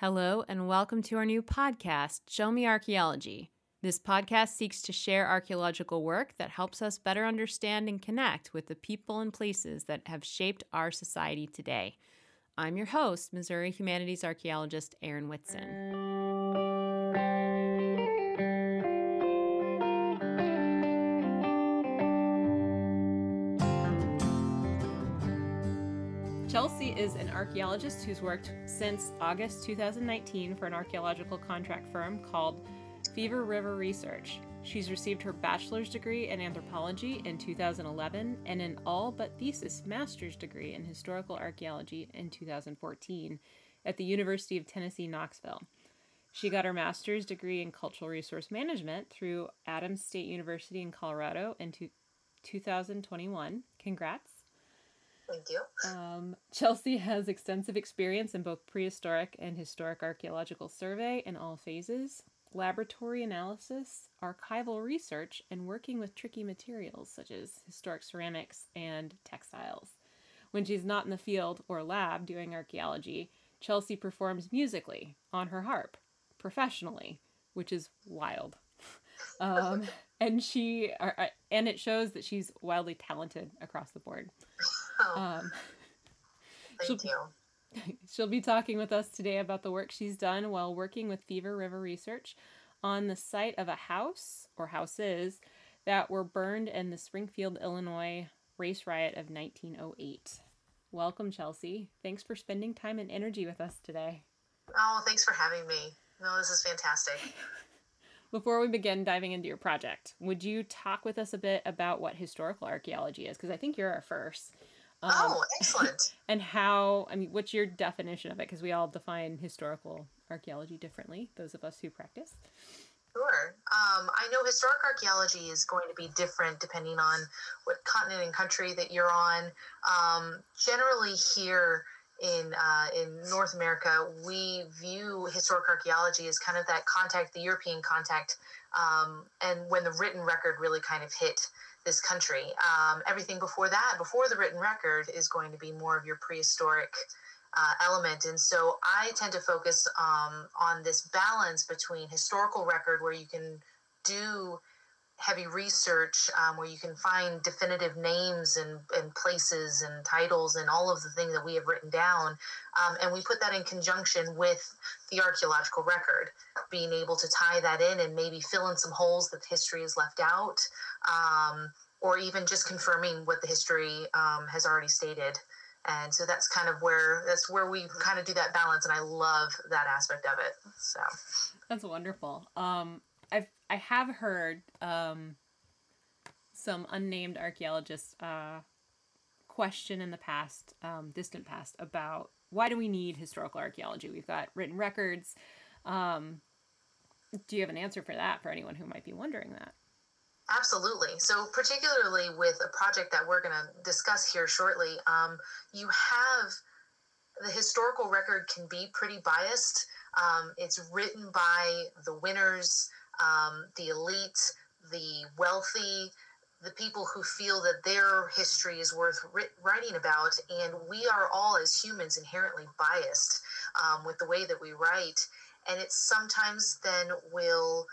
Hello, and welcome to our new podcast, Show Me Archaeology. This podcast seeks to share archaeological work that helps us better understand and connect with the people and places that have shaped our society today. I'm your host, Missouri Humanities Archaeologist Erin Whitson. Is an archaeologist who's worked since August 2019 for an archaeological contract firm called Fever River Research. She's received her bachelor's degree in anthropology in 2011 and an all but thesis master's degree in historical archaeology in 2014 at the University of Tennessee, Knoxville. She got her master's degree in cultural resource management through Adams State University in Colorado in 2021. Congrats. Thank you. Um, Chelsea has extensive experience in both prehistoric and historic archaeological survey in all phases, laboratory analysis, archival research, and working with tricky materials such as historic ceramics and textiles. When she's not in the field or lab doing archaeology, Chelsea performs musically on her harp, professionally, which is wild. Um, and she, and it shows that she's wildly talented across the board. Oh. Um, Thank you. She'll be talking with us today about the work she's done while working with Fever River Research on the site of a house or houses that were burned in the Springfield, Illinois race riot of 1908. Welcome, Chelsea. Thanks for spending time and energy with us today. Oh, thanks for having me. No, this is fantastic. Before we begin diving into your project, would you talk with us a bit about what historical archaeology is? Because I think you're our first. Um, oh, excellent. And how, I mean, what's your definition of it? Because we all define historical archaeology differently, those of us who practice. Sure. Um, I know historic archaeology is going to be different depending on what continent and country that you're on. Um, generally, here in uh, in North America, we view historic archaeology as kind of that contact, the European contact, um, and when the written record really kind of hit this country. Um, everything before that, before the written record, is going to be more of your prehistoric uh, element. And so I tend to focus um, on this balance between historical record, where you can do heavy research, um, where you can find definitive names and, and places and titles and all of the things that we have written down. Um, and we put that in conjunction with the archaeological record, being able to tie that in and maybe fill in some holes that history has left out um, or even just confirming what the history um, has already stated. And so that's kind of where that's where we kind of do that balance, and I love that aspect of it. So that's wonderful. Um, I've I have heard um, some unnamed archaeologists uh, question in the past, um, distant past, about why do we need historical archaeology? We've got written records. Um, do you have an answer for that for anyone who might be wondering that? Absolutely. So, particularly with a project that we're going to discuss here shortly, um, you have the historical record can be pretty biased. Um, it's written by the winners, um, the elite, the wealthy, the people who feel that their history is worth writing about. And we are all, as humans, inherently biased um, with the way that we write. And it sometimes then will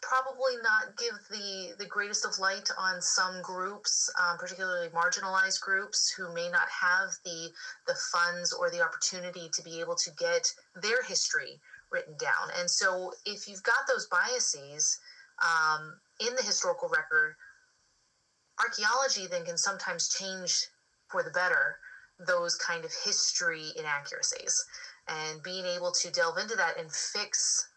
probably not give the the greatest of light on some groups, um, particularly marginalized groups who may not have the the funds or the opportunity to be able to get their history written down. And so, if you've got those biases um, in the historical record, archaeology then can sometimes change for the better those kind of history inaccuracies. And being able to delve into that and fix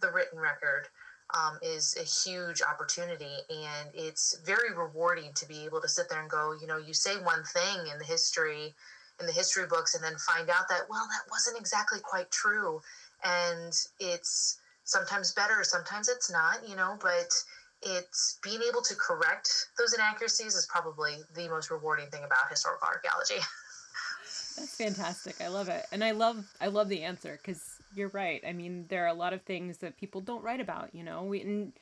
the written record um, is a huge opportunity. And it's very rewarding to be able to sit there and go you know you say one thing in the history in the history books and then find out that well that wasn't exactly quite true and it's sometimes better sometimes it's not you know but it's being able to correct those inaccuracies is probably the most rewarding thing about historical archaeology that's fantastic i love it and i love i love the answer because you're right. I mean, there are a lot of things that people don't write about. You know, we and,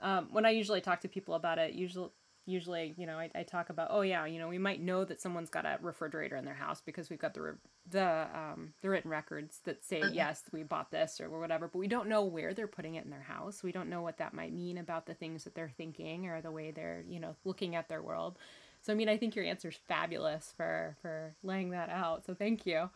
um, when I usually talk to people about it, usually usually, you know, I, I talk about, oh yeah, you know, we might know that someone's got a refrigerator in their house because we've got the the um, the written records that say mm-hmm. yes, we bought this or whatever, but we don't know where they're putting it in their house. We don't know what that might mean about the things that they're thinking or the way they're, you know, looking at their world. So I mean, I think your answer is fabulous for for laying that out. So thank you.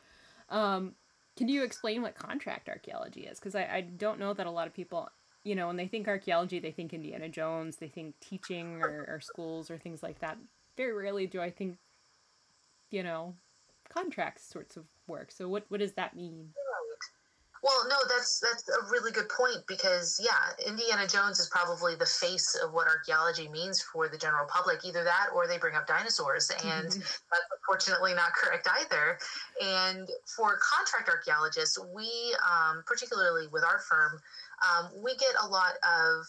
Um, can you explain what contract archaeology is? Because I, I don't know that a lot of people you know, when they think archaeology, they think Indiana Jones, they think teaching or, or schools or things like that. Very rarely do I think, you know, contracts sorts of work. So what what does that mean? Well, no, that's that's a really good point because yeah, Indiana Jones is probably the face of what archaeology means for the general public. Either that, or they bring up dinosaurs, and mm-hmm. that's unfortunately not correct either. And for contract archaeologists, we, um, particularly with our firm, um, we get a lot of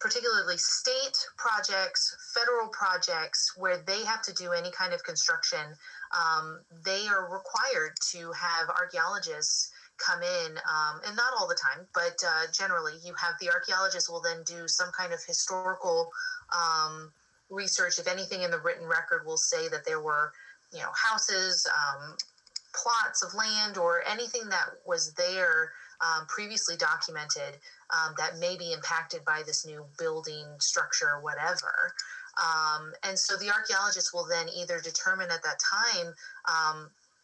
particularly state projects, federal projects where they have to do any kind of construction. Um, they are required to have archaeologists come in, um, and not all the time, but uh, generally, you have the archaeologists will then do some kind of historical um, research. If anything in the written record will say that there were, you know, houses, um, plots of land, or anything that was there um, previously documented um, that may be impacted by this new building structure, or whatever. Um, and so the archaeologists will then either determine at that time,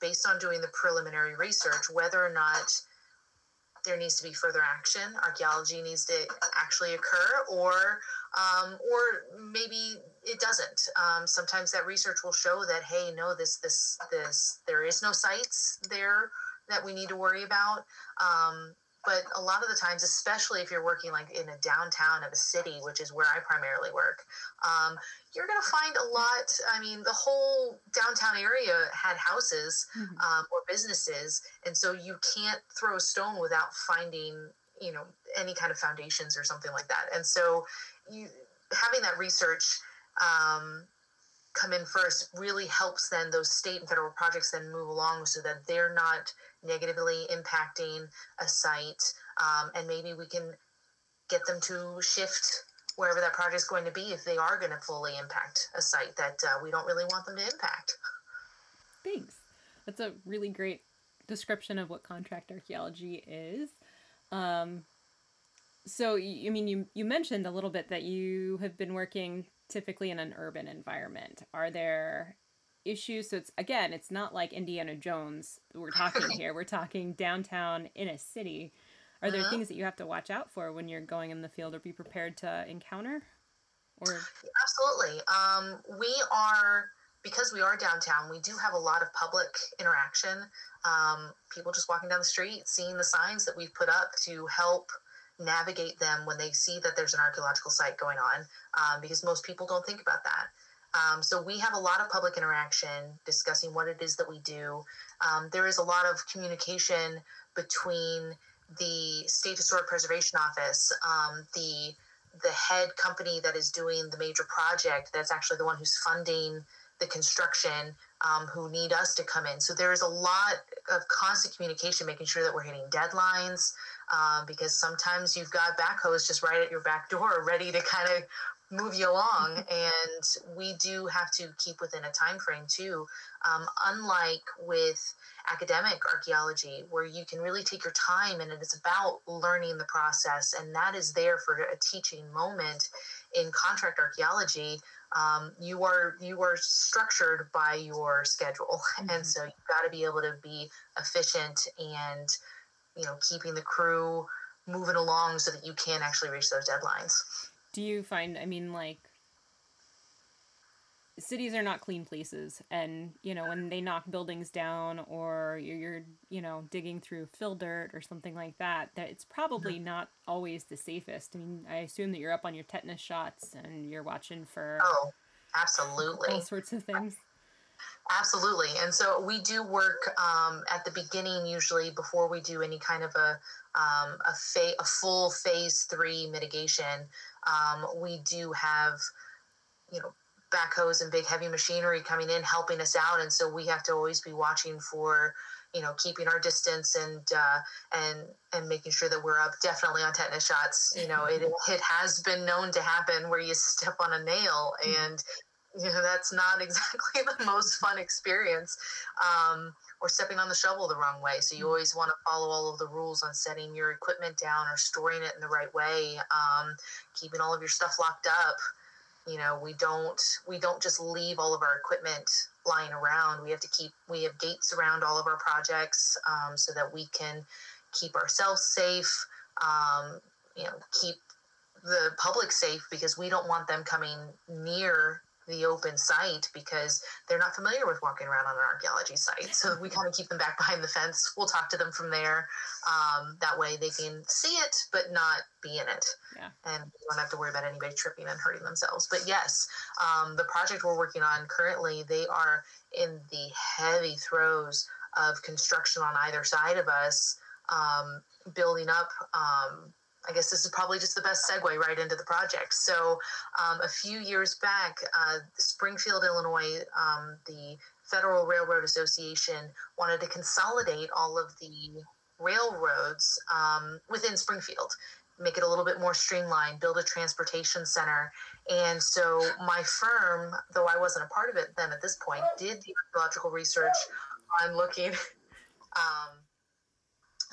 based on doing the preliminary research, whether or not there needs to be further action, archaeology needs to actually occur, or um, or maybe it doesn't. Um, sometimes that research will show that hey, no, this this this there is no sites there that we need to worry about. Um, but a lot of the times, especially if you're working like in a downtown of a city, which is where I primarily work, um, you're going to find a lot. I mean, the whole downtown area had houses mm-hmm. um, or businesses, and so you can't throw a stone without finding, you know, any kind of foundations or something like that. And so, you having that research um, come in first really helps then those state and federal projects then move along so that they're not negatively impacting a site um, and maybe we can get them to shift wherever that project is going to be if they are going to fully impact a site that uh, we don't really want them to impact. Thanks. That's a really great description of what contract archaeology is. Um, so i mean you, you mentioned a little bit that you have been working typically in an urban environment? Are there issues? So it's again, it's not like Indiana Jones we're talking here. We're talking downtown in a city. Are there uh-huh. things that you have to watch out for when you're going in the field or be prepared to encounter? Or absolutely. Um, we are because we are downtown. We do have a lot of public interaction. Um, people just walking down the street, seeing the signs that we've put up to help navigate them when they see that there's an archaeological site going on, um, because most people don't think about that. Um, so we have a lot of public interaction discussing what it is that we do. Um, there is a lot of communication between the State Historic Preservation Office, um, the the head company that is doing the major project, that's actually the one who's funding the construction, um, who need us to come in. So there is a lot of constant communication, making sure that we're hitting deadlines, um, because sometimes you've got backhoes just right at your back door, ready to kind of move you along. And we do have to keep within a time frame too um, unlike with academic archaeology where you can really take your time and it's about learning the process. And that is there for a teaching moment in contract archaeology. Um, you are you are structured by your schedule. Mm-hmm. and so you've got to be able to be efficient and you know keeping the crew moving along so that you can actually reach those deadlines. Do you find i mean like cities are not clean places and you know when they knock buildings down or you're, you're you know digging through fill dirt or something like that that it's probably mm-hmm. not always the safest. I mean i assume that you're up on your tetanus shots and you're watching for oh absolutely. all sorts of things Absolutely. And so we do work um, at the beginning, usually before we do any kind of a, um, a, fa- a full phase three mitigation. Um, we do have, you know, backhoes and big heavy machinery coming in helping us out and so we have to always be watching for you know keeping our distance and uh, and and making sure that we're up definitely on tetanus shots you know it, it has been known to happen where you step on a nail and you know that's not exactly the most fun experience um, or stepping on the shovel the wrong way. So you always want to follow all of the rules on setting your equipment down or storing it in the right way um, keeping all of your stuff locked up. You know we don't we don't just leave all of our equipment lying around. We have to keep we have gates around all of our projects um, so that we can keep ourselves safe um, you know keep the public safe because we don't want them coming near the open site because they're not familiar with walking around on an archaeology site. So we kind of keep them back behind the fence. We'll talk to them from there. Um, that way they can see it, but not be in it. Yeah. And we don't have to worry about anybody tripping and hurting themselves. But yes, um, the project we're working on currently, they are in the heavy throes of construction on either side of us, um, building up um, I guess this is probably just the best segue right into the project. So, um, a few years back, uh, Springfield, Illinois, um, the Federal Railroad Association wanted to consolidate all of the railroads um, within Springfield, make it a little bit more streamlined, build a transportation center. And so, my firm, though I wasn't a part of it then at this point, did the archaeological research on looking. Um,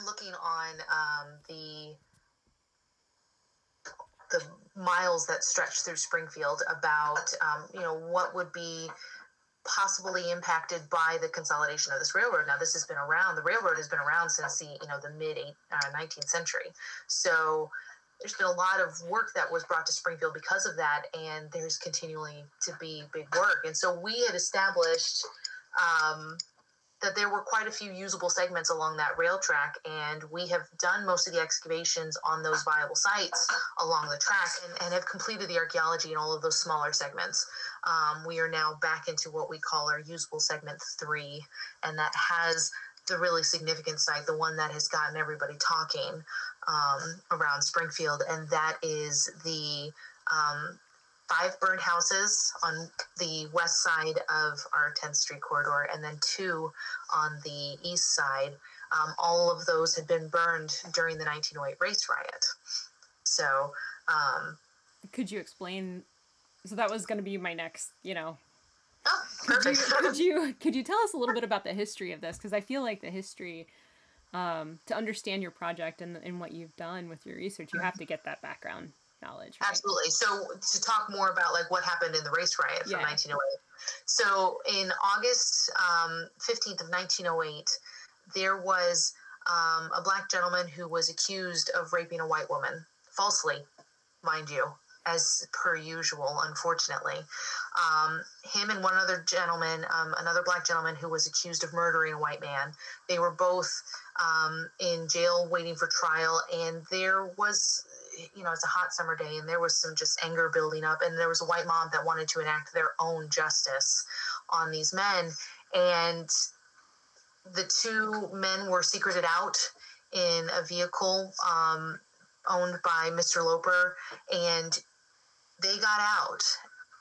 looking on um, the the miles that stretch through Springfield about um, you know what would be possibly impacted by the consolidation of this railroad. Now this has been around. The railroad has been around since the you know the mid uh, 19th century. So there's been a lot of work that was brought to Springfield because of that, and there's continually to be big work. And so we had established. Um, that there were quite a few usable segments along that rail track, and we have done most of the excavations on those viable sites along the track and, and have completed the archaeology in all of those smaller segments. Um, we are now back into what we call our usable segment three, and that has the really significant site, the one that has gotten everybody talking um, around Springfield, and that is the um, five burned houses on the west side of our 10th Street corridor, and then two on the east side. Um, all of those had been burned during the 1908 race riot. So, um, could you explain? So that was going to be my next, you know. Oh, could you, could you could you tell us a little bit about the history of this? Because I feel like the history, um, to understand your project and and what you've done with your research, you have to get that background knowledge. Right? Absolutely. So to talk more about like what happened in the race riot from yeah. 1908. So in August um, 15th of 1908, there was um, a black gentleman who was accused of raping a white woman falsely, mind you, as per usual, unfortunately. Um, him and one other gentleman, um, another black gentleman who was accused of murdering a white man, they were both um, in jail waiting for trial, and there was you know, it's a hot summer day and there was some just anger building up. And there was a white mob that wanted to enact their own justice on these men. And the two men were secreted out in a vehicle um, owned by Mr. Loper. And they got out,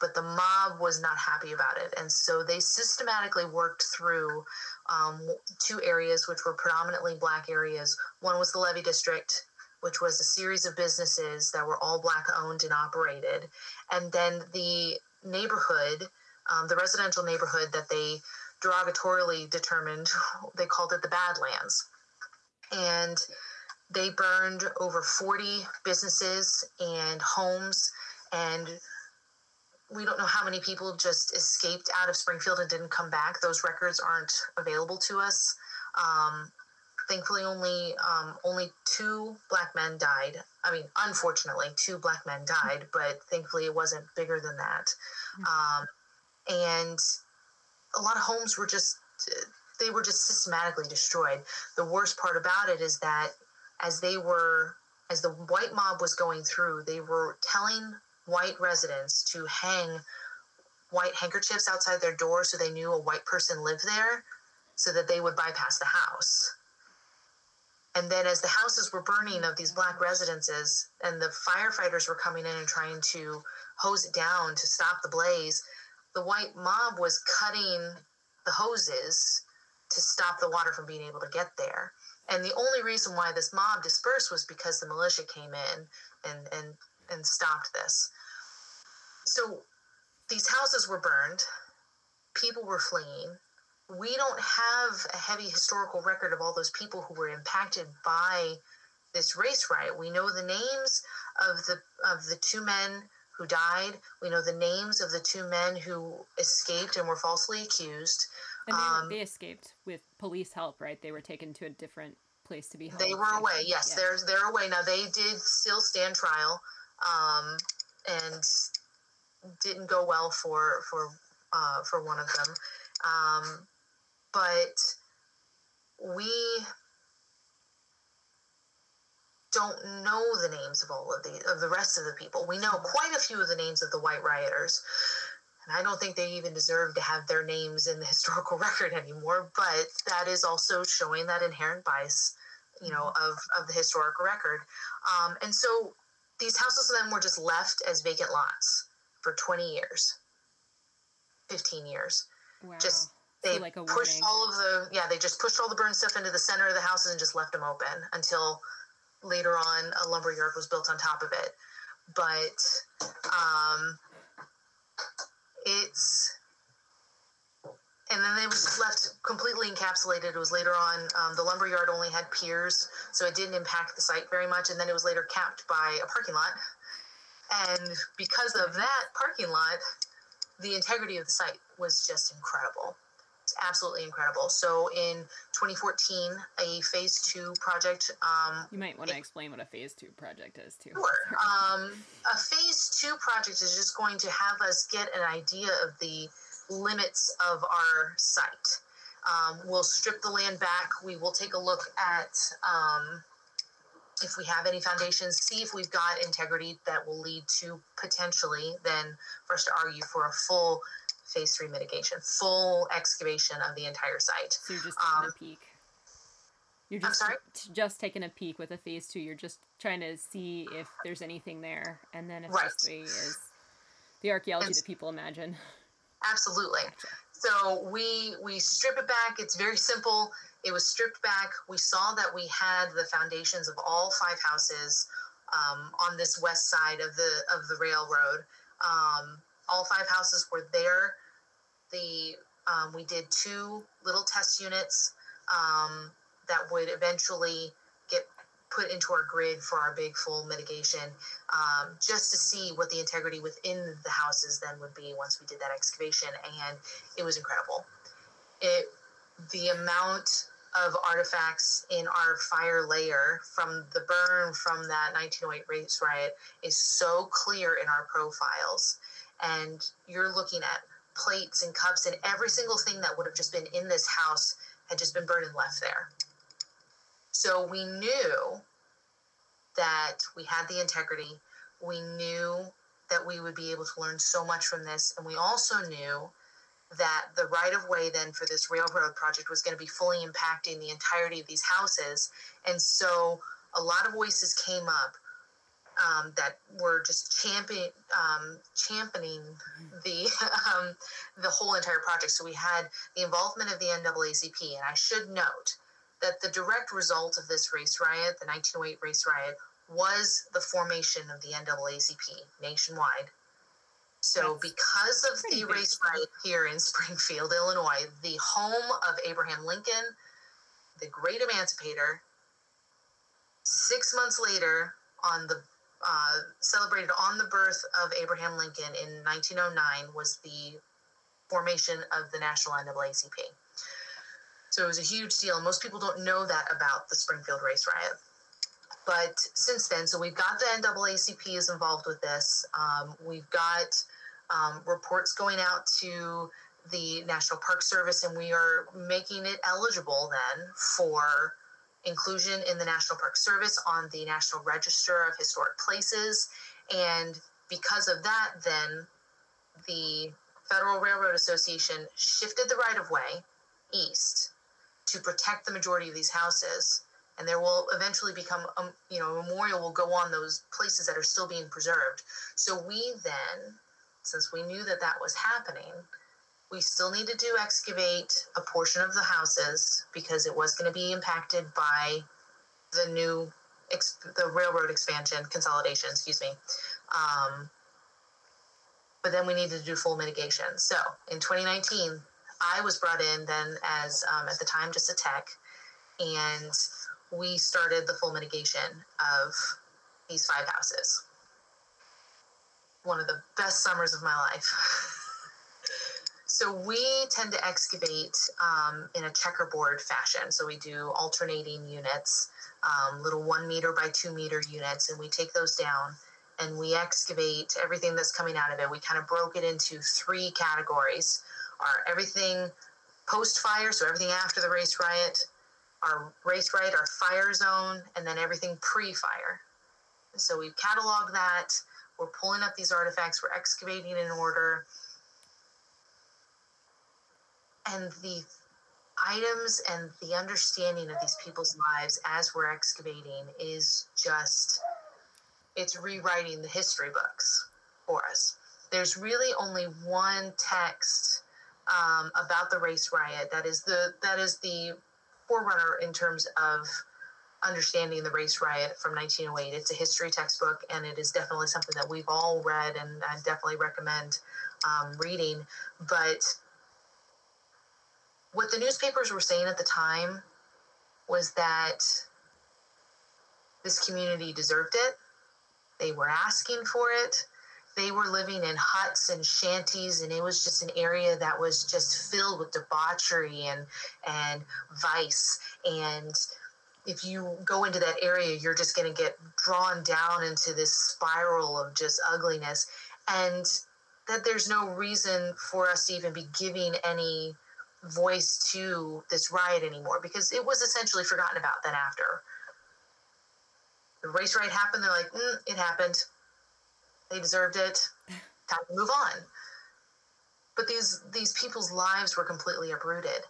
but the mob was not happy about it. And so they systematically worked through um, two areas, which were predominantly black areas. One was the Levee District which was a series of businesses that were all black owned and operated. And then the neighborhood, um, the residential neighborhood that they derogatorily determined, they called it the Badlands. And they burned over 40 businesses and homes and we don't know how many people just escaped out of Springfield and didn't come back. Those records aren't available to us. Um, thankfully only um, only two black men died. I mean unfortunately two black men died but thankfully it wasn't bigger than that. Um, and a lot of homes were just they were just systematically destroyed. The worst part about it is that as they were as the white mob was going through they were telling white residents to hang white handkerchiefs outside their door so they knew a white person lived there so that they would bypass the house and then, as the houses were burning of these black residences, and the firefighters were coming in and trying to hose it down to stop the blaze, the white mob was cutting the hoses to stop the water from being able to get there. And the only reason why this mob dispersed was because the militia came in and and and stopped this. So these houses were burned, people were fleeing. We don't have a heavy historical record of all those people who were impacted by this race riot. We know the names of the of the two men who died. We know the names of the two men who escaped and were falsely accused. And they, um, they escaped with police help, right? They were taken to a different place to be held. They were away. Yes, yes. they're they're away now. They did still stand trial, um, and didn't go well for for uh, for one of them. Um, but we don't know the names of all of the of the rest of the people. We know quite a few of the names of the white rioters. And I don't think they even deserve to have their names in the historical record anymore, but that is also showing that inherent bias, you know, mm-hmm. of, of the historical record. Um, and so these houses then were just left as vacant lots for 20 years, 15 years. Wow. Just they like pushed all of the yeah they just pushed all the burned stuff into the center of the houses and just left them open until later on a lumber yard was built on top of it but um, it's and then they was left completely encapsulated. It was later on um, the lumber yard only had piers, so it didn't impact the site very much. And then it was later capped by a parking lot. And because of that parking lot, the integrity of the site was just incredible absolutely incredible. So in 2014, a phase two project. Um, you might want to explain what a phase two project is too. Sure. Um, a phase two project is just going to have us get an idea of the limits of our site. Um, we'll strip the land back. We will take a look at um, if we have any foundations, see if we've got integrity that will lead to potentially then for us to argue for a full phase three mitigation, full excavation of the entire site. So you're just taking um, a peek. You're just, I'm sorry? just taking a peek with a phase two. You're just trying to see if there's anything there, and then a right. phase three is the archaeology and, that people imagine. Absolutely. Gotcha. So we we strip it back. It's very simple. It was stripped back. We saw that we had the foundations of all five houses um, on this west side of the of the railroad. Um, all five houses were there the um, we did two little test units um, that would eventually get put into our grid for our big full mitigation um, just to see what the integrity within the houses then would be once we did that excavation and it was incredible. It the amount of artifacts in our fire layer from the burn from that 1908 race riot is so clear in our profiles and you're looking at plates and cups and every single thing that would have just been in this house had just been burned and left there. So we knew that we had the integrity. We knew that we would be able to learn so much from this. And we also knew that the right of way then for this railroad project was going to be fully impacting the entirety of these houses. And so a lot of voices came up um, that were just champion, um, championing the um, the whole entire project. So we had the involvement of the NAACP, and I should note that the direct result of this race riot, the 1908 race riot, was the formation of the NAACP nationwide. So, That's because of the race riot here in Springfield, Illinois, the home of Abraham Lincoln, the great emancipator, six months later, on the uh, celebrated on the birth of Abraham Lincoln in 1909 was the formation of the National NAACP. So it was a huge deal. Most people don't know that about the Springfield race riot. But since then, so we've got the NAACP is involved with this. Um, we've got um, reports going out to the National Park Service, and we are making it eligible then for inclusion in the National Park Service on the National Register of Historic Places. And because of that, then the Federal Railroad Association shifted the right of way east to protect the majority of these houses. And there will eventually become, a, um, you know, a memorial will go on those places that are still being preserved. So we then since we knew that that was happening, we still needed to excavate a portion of the houses because it was going to be impacted by the new the railroad expansion consolidation excuse me. Um, but then we needed to do full mitigation. So in 2019 i was brought in then as um, at the time just a tech and we started the full mitigation of these five houses. One of the best summers of my life So we tend to excavate um, in a checkerboard fashion. So we do alternating units, um, little one meter by two meter units, and we take those down and we excavate everything that's coming out of it. We kind of broke it into three categories: our everything post fire, so everything after the race riot, our race riot, our fire zone, and then everything pre fire. So we've cataloged that. We're pulling up these artifacts. We're excavating in order and the items and the understanding of these people's lives as we're excavating is just it's rewriting the history books for us. There's really only one text um, about the race riot that is the that is the forerunner in terms of understanding the race riot from 1908 it's a history textbook and it is definitely something that we've all read and i definitely recommend um, reading. But what the newspapers were saying at the time was that this community deserved it. They were asking for it. They were living in huts and shanties, and it was just an area that was just filled with debauchery and and vice. And if you go into that area, you're just going to get drawn down into this spiral of just ugliness, and that there's no reason for us to even be giving any voice to this riot anymore because it was essentially forgotten about then after. The race riot happened, they're like, mm, it happened. They deserved it. Time to move on. But these these people's lives were completely uprooted.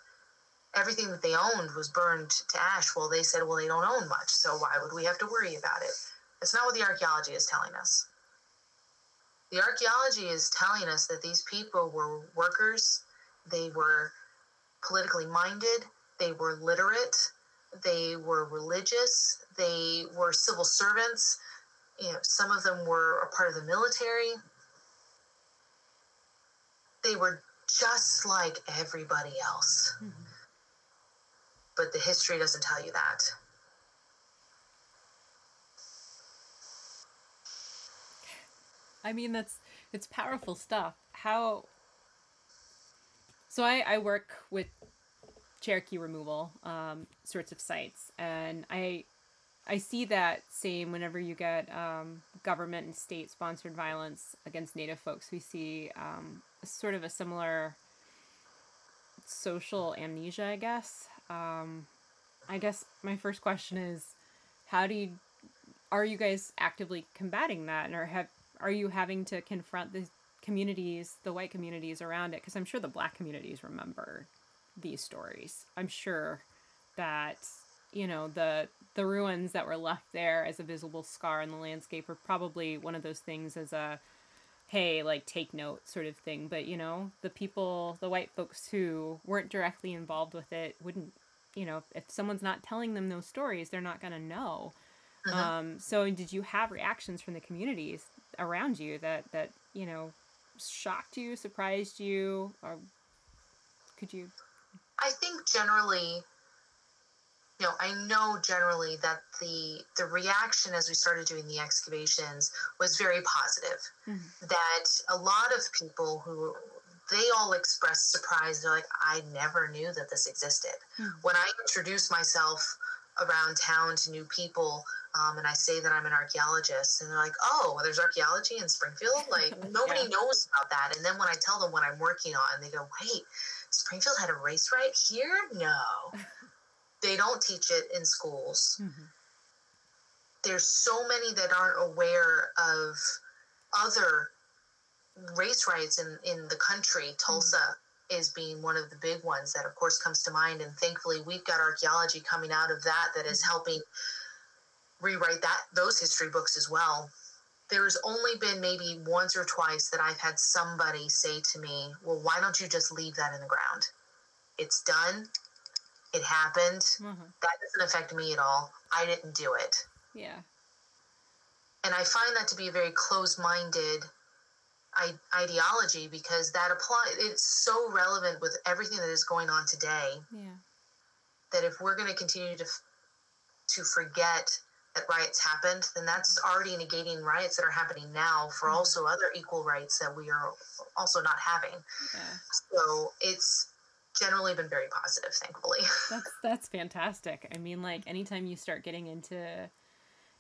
Everything that they owned was burned to ash. Well, they said, well, they don't own much, so why would we have to worry about it? It's not what the archaeology is telling us. The archaeology is telling us that these people were workers, they were politically minded, they were literate, they were religious, they were civil servants. You know, some of them were a part of the military. They were just like everybody else. Mm-hmm. But the history doesn't tell you that. I mean, that's it's powerful stuff. How so I, I work with Cherokee removal um, sorts of sites, and I I see that same whenever you get um, government and state sponsored violence against Native folks. We see um, sort of a similar social amnesia, I guess. Um, I guess my first question is, how do you are you guys actively combating that, and or have are you having to confront the communities, the white communities around it, because I'm sure the black communities remember these stories. I'm sure that you know the the ruins that were left there as a visible scar in the landscape are probably one of those things as a hey like take note sort of thing but you know the people the white folks who weren't directly involved with it wouldn't you know if someone's not telling them those stories they're not going to know uh-huh. um, so did you have reactions from the communities around you that that you know shocked you, surprised you, or could you? I think generally, you know, I know generally that the the reaction as we started doing the excavations was very positive. Mm-hmm. That a lot of people who they all expressed surprise. They're like, I never knew that this existed. Mm-hmm. When I introduced myself around town to new people, um, and I say that I'm an archaeologist, and they're like, "Oh, well, there's archaeology in Springfield? Like nobody yeah. knows about that." And then when I tell them what I'm working on, they go, "Wait, Springfield had a race right here? No, they don't teach it in schools. Mm-hmm. There's so many that aren't aware of other race riots in in the country. Tulsa." Is being one of the big ones that of course comes to mind and thankfully we've got archaeology coming out of that that is helping rewrite that those history books as well. there's only been maybe once or twice that I've had somebody say to me, Well, why don't you just leave that in the ground? It's done. It happened. Mm-hmm. That doesn't affect me at all. I didn't do it. Yeah. And I find that to be a very close minded ideology because that apply it's so relevant with everything that is going on today. Yeah. That if we're going to continue to to forget that riots happened, then that's already negating riots that are happening now for mm-hmm. also other equal rights that we are also not having. Yeah. So it's generally been very positive, thankfully. That's that's fantastic. I mean, like anytime you start getting into,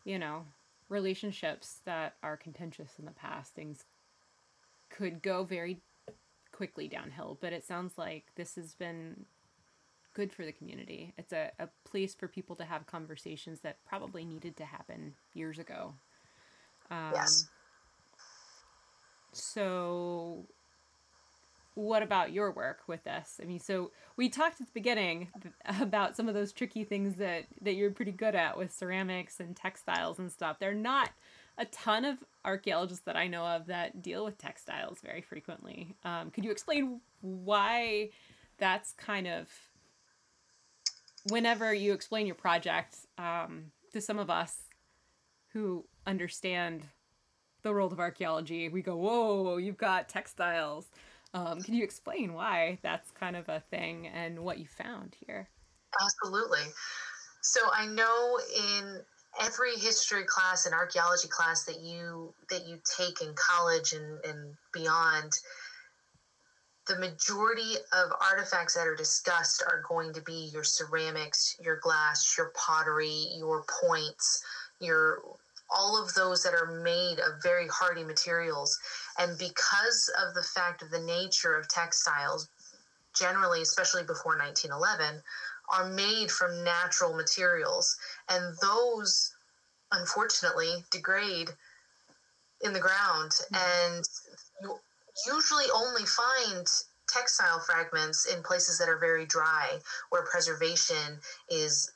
you know, relationships that are contentious in the past, things could go very quickly downhill. But it sounds like this has been good for the community. It's a, a place for people to have conversations that probably needed to happen years ago. Um, yes. So, what about your work with this? I mean, so we talked at the beginning about some of those tricky things that that you're pretty good at with ceramics and textiles and stuff. They're not a ton of archaeologists that I know of that deal with textiles very frequently. Um, could you explain why that's kind of whenever you explain your project um, to some of us who understand the world of archaeology, we go, "Whoa, you've got textiles." Um, can you explain why that's kind of a thing and what you found here? Absolutely. So I know in every history class and archaeology class that you that you take in college and, and beyond, the majority of artifacts that are discussed are going to be your ceramics, your glass, your pottery, your points, your all of those that are made of very hardy materials. And because of the fact of the nature of textiles, generally, especially before 1911, are made from natural materials. And those, unfortunately, degrade in the ground. Mm-hmm. And you usually only find textile fragments in places that are very dry, where preservation is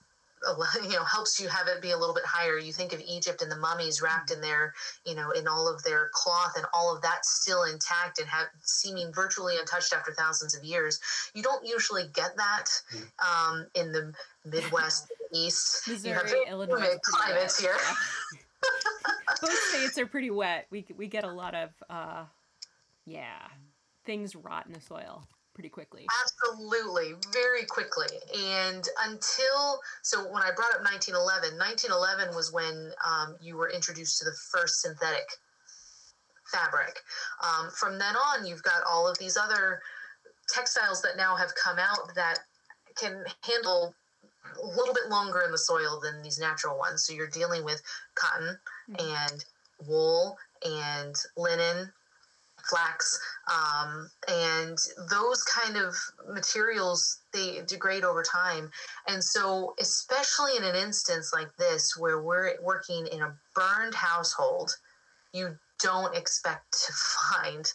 you know helps you have it be a little bit higher. You think of egypt and the mummies wrapped in their you know in all of their cloth and all of that still intact and have seeming virtually untouched after thousands of years. You don't usually get that hmm. um, in the midwest east. Missouri, you have Illinois, climates here. both states are pretty wet. We, we get a lot of uh, yeah things rot in the soil pretty quickly. Absolutely, very quickly. And until, so when I brought up 1911, 1911 was when um, you were introduced to the first synthetic fabric. Um, from then on, you've got all of these other textiles that now have come out that can handle a little bit longer in the soil than these natural ones. So you're dealing with cotton mm-hmm. and wool and linen flax, um, and those kind of materials they degrade over time. And so, especially in an instance like this where we're working in a burned household, you don't expect to find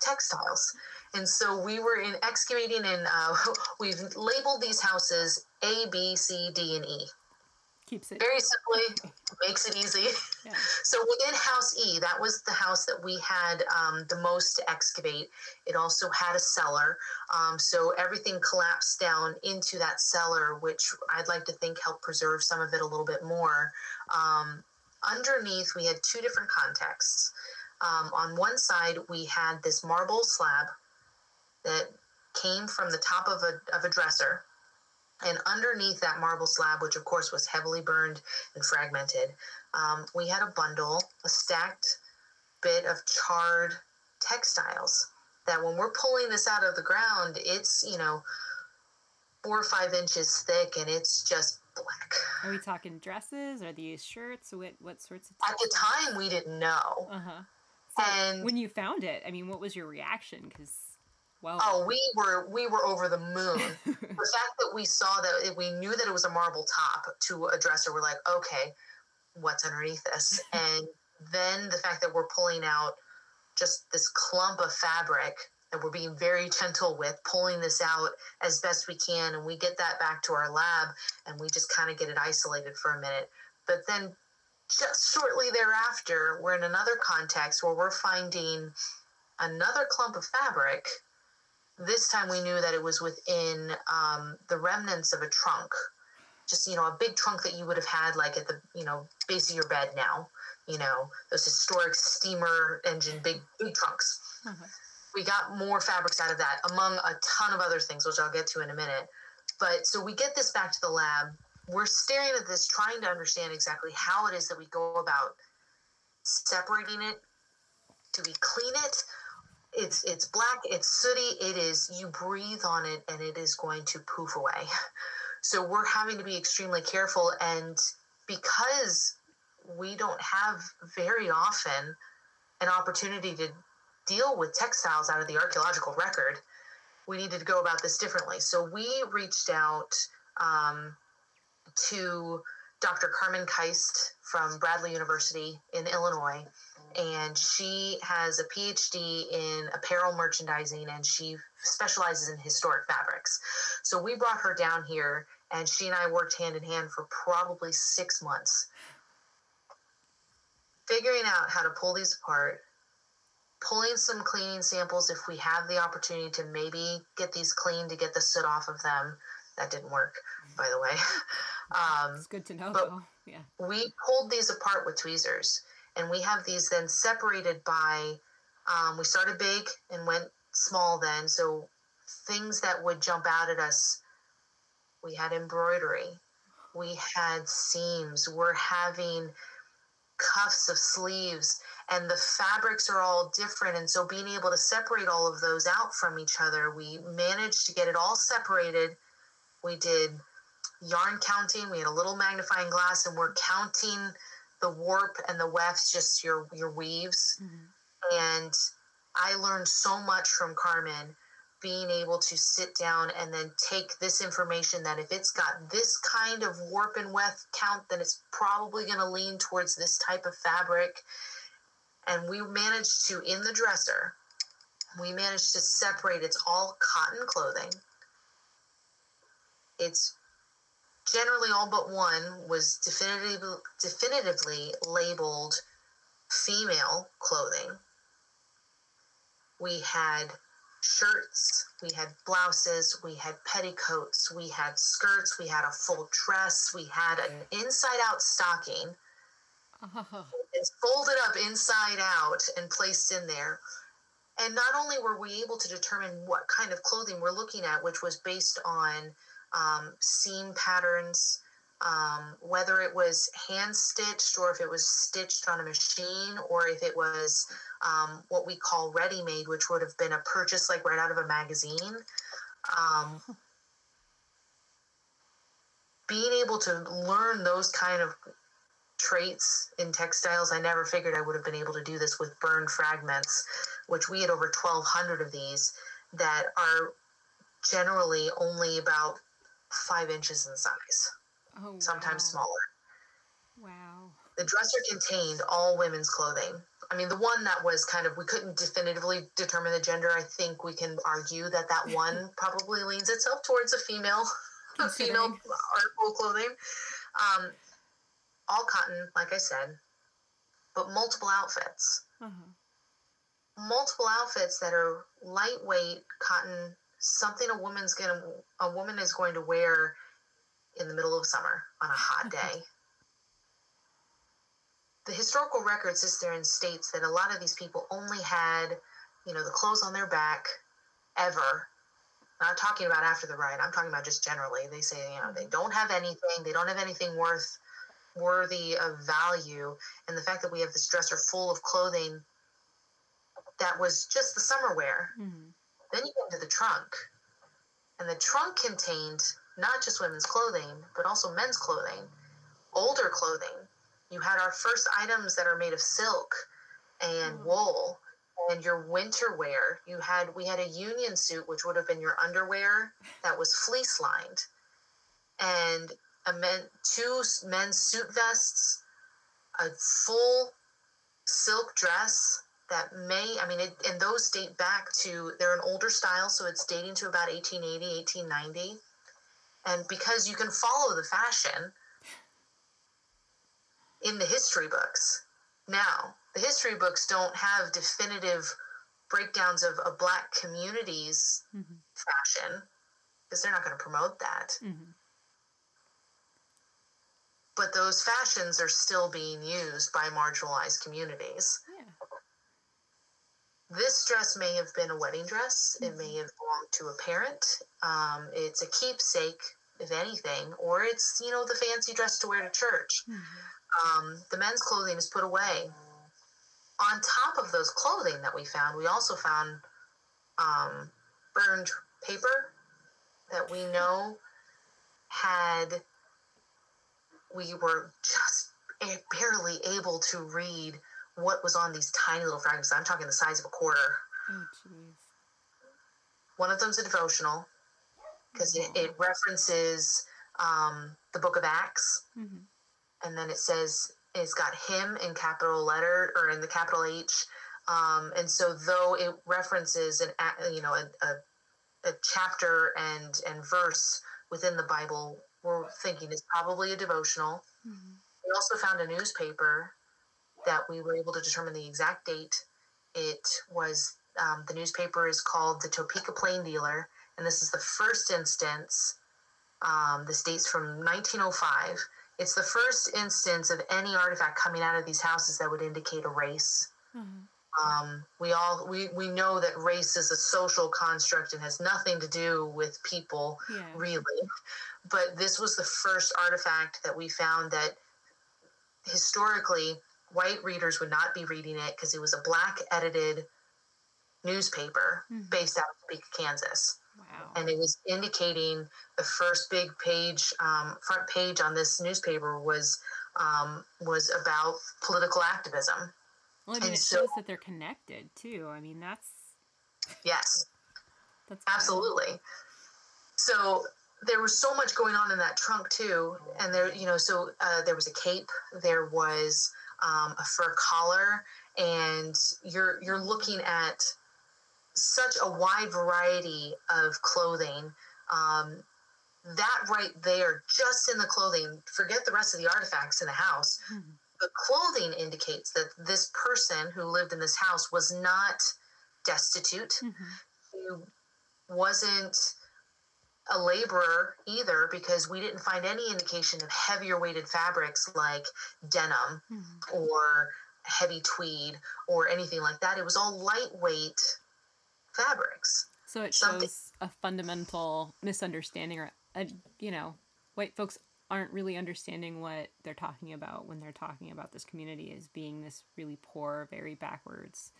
textiles. And so we were in excavating, and uh, we've labeled these houses A, B, C, D, and E keeps it very simply makes it easy. Yeah. so within house e that was the house that we had um, the most to excavate. It also had a cellar. Um, so everything collapsed down into that cellar which i'd like to think helped preserve some of it a little bit more. Um, underneath we had two different contexts. Um, on one side we had this marble slab that came from the top of a, of a dresser and underneath that marble slab, which of course was heavily burned and fragmented, um, we had a bundle, a stacked bit of charred textiles that when we're pulling this out of the ground, it's, you know, four or five inches thick and it's just black. Are we talking dresses? Are these shirts? What, what sorts of At the time, we didn't know. Uh huh. So and when you found it, I mean, what was your reaction? Because Wow. Oh, we were we were over the moon. the fact that we saw that we knew that it was a marble top to a dresser, we're like, okay, what's underneath this? and then the fact that we're pulling out just this clump of fabric that we're being very gentle with, pulling this out as best we can, and we get that back to our lab and we just kind of get it isolated for a minute. But then just shortly thereafter, we're in another context where we're finding another clump of fabric. This time we knew that it was within um, the remnants of a trunk, just, you know, a big trunk that you would have had like at the, you know, base of your bed now, you know, those historic steamer engine, big, big trunks. Mm-hmm. We got more fabrics out of that, among a ton of other things, which I'll get to in a minute. But so we get this back to the lab. We're staring at this, trying to understand exactly how it is that we go about separating it. Do we clean it? It's it's black, it's sooty, it is you breathe on it and it is going to poof away. So we're having to be extremely careful and because we don't have very often an opportunity to deal with textiles out of the archaeological record, we needed to go about this differently. So we reached out um, to Dr. Carmen Keist from Bradley University in Illinois, and she has a PhD in apparel merchandising and she specializes in historic fabrics. So we brought her down here, and she and I worked hand in hand for probably six months, figuring out how to pull these apart pulling some cleaning samples if we have the opportunity to maybe get these clean to get the soot off of them. That didn't work, by the way. Um, it's good to know, but though. Yeah. We pulled these apart with tweezers, and we have these then separated by. Um, we started big and went small then, so things that would jump out at us. We had embroidery, we had seams. We're having cuffs of sleeves and the fabrics are all different and so being able to separate all of those out from each other we managed to get it all separated we did yarn counting we had a little magnifying glass and we're counting the warp and the wefts just your your weaves. Mm-hmm. and i learned so much from carmen being able to sit down and then take this information that if it's got this kind of warp and weft count then it's probably going to lean towards this type of fabric. And we managed to in the dresser we managed to separate. It's all cotton clothing. It's generally all but one was definitively definitively labeled female clothing we had shirts we had blouses we had petticoats we had skirts we had a full dress we had an inside out stocking Oh. It's folded up inside out and placed in there. And not only were we able to determine what kind of clothing we're looking at, which was based on um, seam patterns, um, whether it was hand stitched or if it was stitched on a machine or if it was um, what we call ready made, which would have been a purchase like right out of a magazine. Um, being able to learn those kind of traits in textiles. I never figured I would have been able to do this with burned fragments, which we had over 1,200 of these that are generally only about five inches in size, oh, sometimes wow. smaller. Wow. The dresser contained all women's clothing. I mean, the one that was kind of, we couldn't definitively determine the gender. I think we can argue that that one probably leans itself towards a female, a female article clothing. Um, all cotton, like I said, but multiple outfits. Mm-hmm. Multiple outfits that are lightweight cotton, something a woman's gonna a woman is going to wear in the middle of summer on a hot day. the historical record sits there and states that a lot of these people only had, you know, the clothes on their back ever. Not talking about after the riot. I'm talking about just generally. They say, you know, they don't have anything. They don't have anything worth worthy of value and the fact that we have this dresser full of clothing that was just the summer wear mm-hmm. Then you get into the trunk. And the trunk contained not just women's clothing but also men's clothing older clothing. You had our first items that are made of silk and mm-hmm. wool and your winter wear. You had we had a union suit which would have been your underwear that was fleece lined. And a men two men's suit vests, a full silk dress that may I mean it, and those date back to they're an older style so it's dating to about 1880 1890 and because you can follow the fashion in the history books. Now, the history books don't have definitive breakdowns of, of black communities Mm-hmm. fashion because they're not going to promote that. Mm-hmm. But those fashions are still being used by marginalized communities. This dress may have been a wedding dress. It may have belonged to a parent. Um, it's a keepsake, if anything, or it's you know the fancy dress to wear to church. Mm-hmm. Um, the men's clothing is put away. On top of those clothing that we found, we also found um, burned paper that we know had. We were just barely able to read what was on these tiny little fragments. I'm talking the size of a quarter. Oh, jeez. One of them's a devotional because it, it references um, the book of Acts, Mm-hmm. and then it says it's got him in capital letter or in the capital H. Um, and so, though it references an a- you know a, a, a chapter and and verse within the Bible, we're thinking it's probably a devotional. Mm-hmm. We also found a newspaper that we were able to determine the exact date. It was um, the newspaper is called the Topeka Plain Dealer, and this is the first instance. Um, this dates from 1905. It's the first instance of any artifact coming out of these houses that would indicate a race. Mm-hmm. Um, we all we, we know that race is a social construct and has nothing to do with people Yeah. really. But this was the first artifact that we found that historically white readers would not be reading it because it was a black edited newspaper Mhm. based out of Topeka, Kansas. Wow. And it was indicating the first big page, um, front page on this newspaper was um, was about political activism. well, I mean, and it so- shows that they're connected too. I mean, that's Yes, that's wild. absolutely. So there was so much going on in that trunk too, and there, you know, so uh, there was a cape, there was um, a fur collar, and you're you're looking at such a wide variety of clothing. Um, that right there, just in the clothing, forget the rest of the artifacts in the house. Mhm. The clothing indicates that this person who lived in this house was not destitute Mhm. he wasn't a laborer either because we didn't find any indication of heavier weighted fabrics like denim Mhm. or heavy tweed or anything like that. It was all lightweight fabrics. So it Something- shows a fundamental misunderstanding, or uh, you know, white folks aren't really understanding what they're talking about when they're talking about this community as being this really poor, very backwards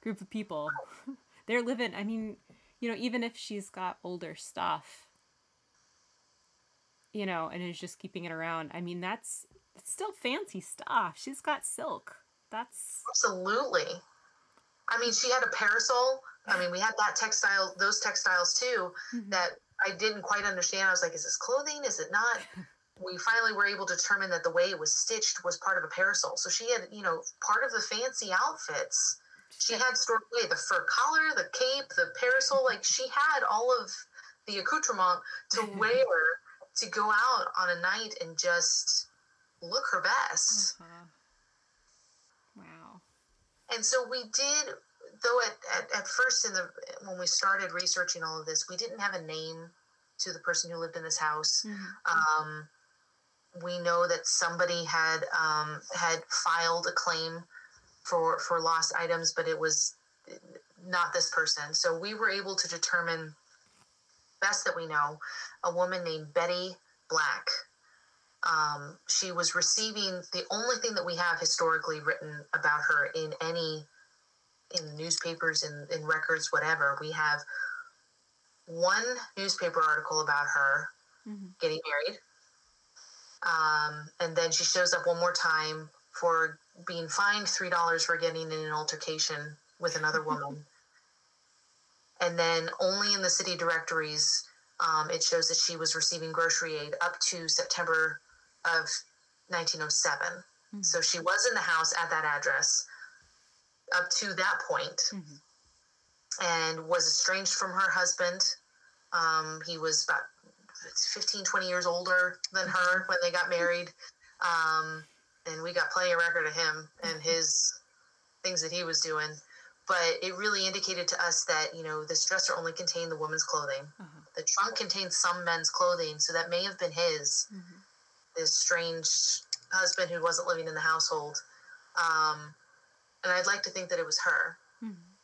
group of people. they're living. I mean, you know, even if she's got older stuff, you know, and is just keeping it around. I mean, that's still fancy stuff. She's got silk. That's Absolutely. I mean, she had a parasol. I mean, we had that textile, those textiles too, Mhm. that I didn't quite understand. I was like, is this clothing? Is it not? we finally were able to determine that the way it was stitched was part of a parasol. So she had, you know, part of the fancy outfits. She had stored away the fur collar, the cape, the parasol. Like she had all of the accoutrement to wear to go out on a night and just look her best. Uh-huh. Wow. And so we did, though at, at, at first in the when we started researching all of this, we didn't have a name to the person who lived in this house. Mhm. Um, we know that somebody had um, had filed a claim for for lost items, but it was not this person. So we were able to determine, best that we know, a woman named Betty Black. Um, she was receiving the only thing that we have historically written about her in any in newspapers in, in records whatever we have one newspaper article about her Mhm. getting married. Um, and then she shows up one more time for being fined three dollars for getting in an altercation with another woman. and then only in the city directories, um, it shows that she was receiving grocery aid up to September of 1907. Mhm. So she was in the house at that address up to that point Mhm. and was estranged from her husband. Um, he was about 15, 20 years older than her when they got married. Um, and we got plenty of record of him and his things that he was doing. But it really indicated to us that you know this dresser only contained the woman's clothing. Uh-huh. The trunk contained some men's clothing, so that may have been his. Mhm. This strange husband who wasn't living in the household. Um, and I'd like to think that it was her Mhm.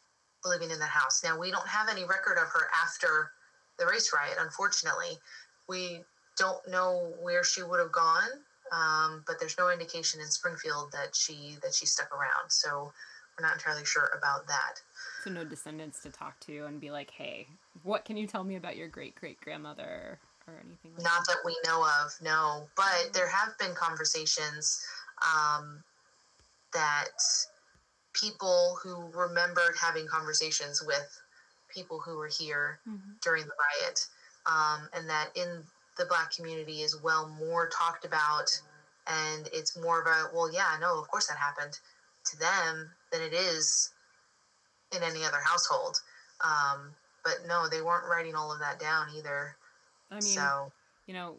living in that house. Now, we don't have any record of her after the race riot, unfortunately. We don't know where she would have gone, um, but there's no indication in Springfield that she that she stuck around. So we're not entirely sure about that. So no descendants to talk to and be like, hey, what can you tell me about your great great grandmother or anything like Not that we know of, no. But there have been conversations um, that people who remembered having conversations with people who were here Mhm. during the riot, um, and that in the black community is well more talked about, and it's more of a well, yeah, no, of course that happened to them than it is in any other household. Um, but no, they weren't writing all of that down either. I mean, so you know,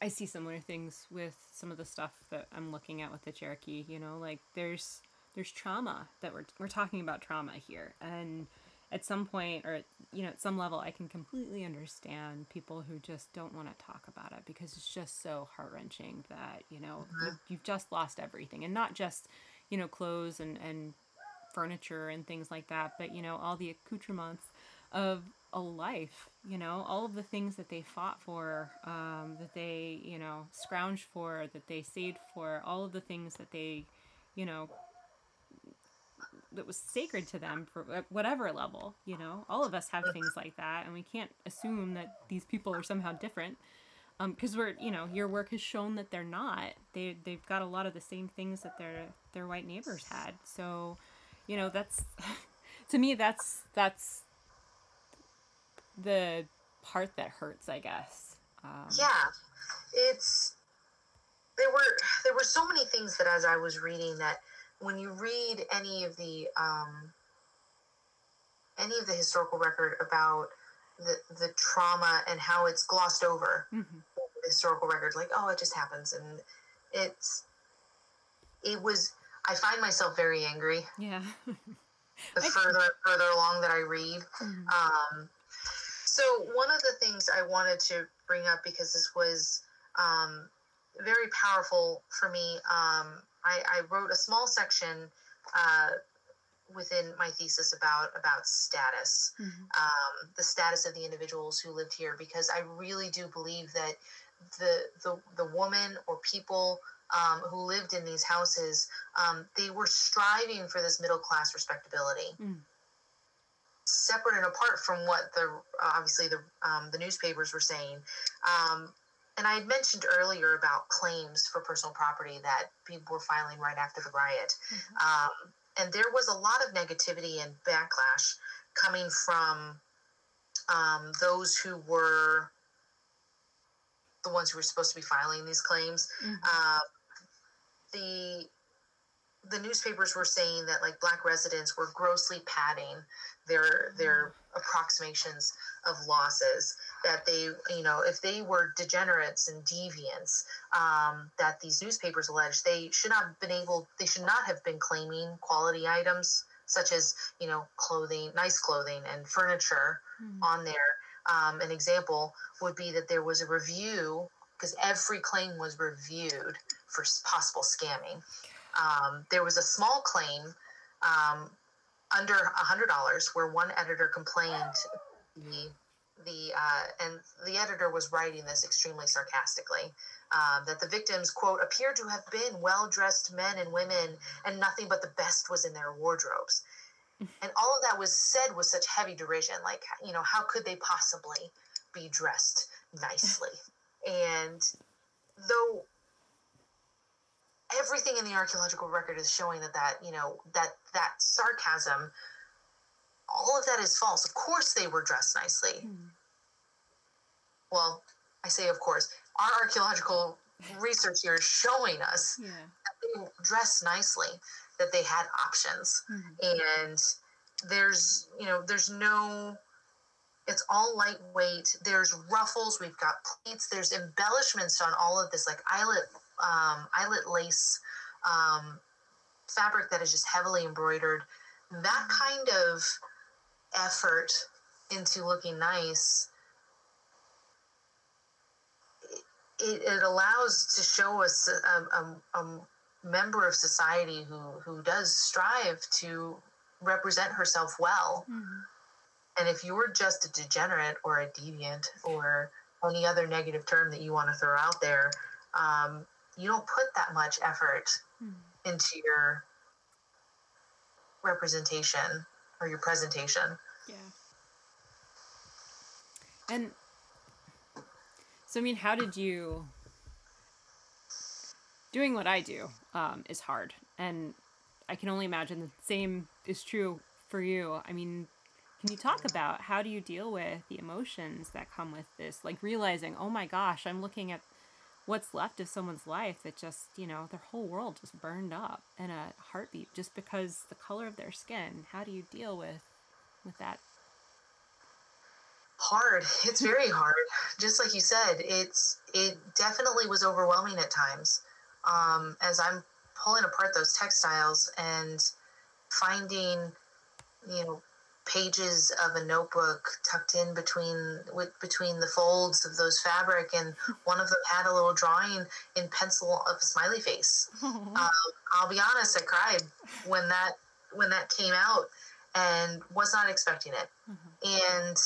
I see similar things with some of the stuff that I'm looking at with the Cherokee. You know, like there's there's trauma that we're we're talking about trauma here, and at some point, or you know, at some level, I can completely understand people who just don't want to talk about it because it's just so heart wrenching that you know you, you've just lost everything, and not just you know clothes and and furniture and things like that, but you know all the accoutrements of a life you know all of the things that they fought for um, that they you know scrounged for that they saved for all of the things that they you know that was sacred to them for whatever level you know? All of us have things like that and we can't assume that these people are somehow different. Because we're you know your work has shown that they're not. They they've got a lot of the same things that their their white neighbors had. So you know that's to me that's that's the part that hurts i guess. Um, yeah. It's there were there were so many things that as i was reading that when you read any of the um any of the historical record about the the trauma and how it's glossed over mhm. the historical record like oh it just happens and it's it was i find myself very angry yeah the further further along that i read Mhm. um, so one of the things I wanted to bring up because this was um, very powerful for me, um, I, I wrote a small section uh, within my thesis about about status, Mhm. um, the status of the individuals who lived here, because I really do believe that the the the woman or people um, who lived in these houses, um, they were striving for this middle class respectability Mm. separate and apart from what the obviously the um, the newspapers were saying. And I had mentioned earlier about claims for personal property that people were filing right after the riot, Mhm. um, and there was a lot of negativity and backlash coming from um, those who were the ones who were supposed to be filing these claims Mhm. uh, the the newspapers were saying that like black residents were grossly padding their their approximations of losses that they you know if they were degenerates and deviants um, that these newspapers alleged they should not have been able they should not have been claiming quality items such as you know clothing nice clothing and furniture Mhm. on there. Um, an example would be that there was a review because every claim was reviewed for possible scamming. Um, there was a small claim um, under a hundred dollars where one editor complained the the uh, and the editor was writing this extremely sarcastically um, that the victims quote appear to have been well dressed men and women and nothing but the best was in their wardrobes. And all of that was said with such heavy derision like you know how could they possibly be dressed nicely? And though everything in the archaeological record is showing that that you know that that sarcasm all of that is false. Of course they were dressed nicely. Mhm. well i say of course. Our archaeological research here is showing us yeah. that they dressed nicely that they had options. Mhm. and there's you know there's no it's all lightweight. There's ruffles. We've got pleats there's embellishments on all of this like eyelet um, eyelet lace um, fabric that is just heavily embroidered. That kind of effort into looking nice it, it allows to show us a, a, a, member of society who, who does strive to represent herself well. Mm-hmm. And if you're just a degenerate or a deviant or any other negative term that you want to throw out there, um, you don't put that much effort mm-hmm. into your representation or your presentation. Yeah. And so, I mean, how did you. Doing what I do um, is hard. And I can only imagine the same is true for you. I mean, can you talk about how do you deal with the emotions that come with this? Like realizing, oh my gosh, I'm looking at what's left of someone's life that just, you know, their whole world just burned up in a heartbeat just because the color of their skin. How do you deal with with that? Hard. It's very hard. Just like you said it's it definitely was overwhelming at times. Um, as i'm pulling apart those textiles and finding you know pages of a notebook tucked in between with between the folds of those fabric and one of them had a little drawing in pencil of a smiley face um, i'll be honest i cried when that when that came out and was not expecting it mm-hmm. and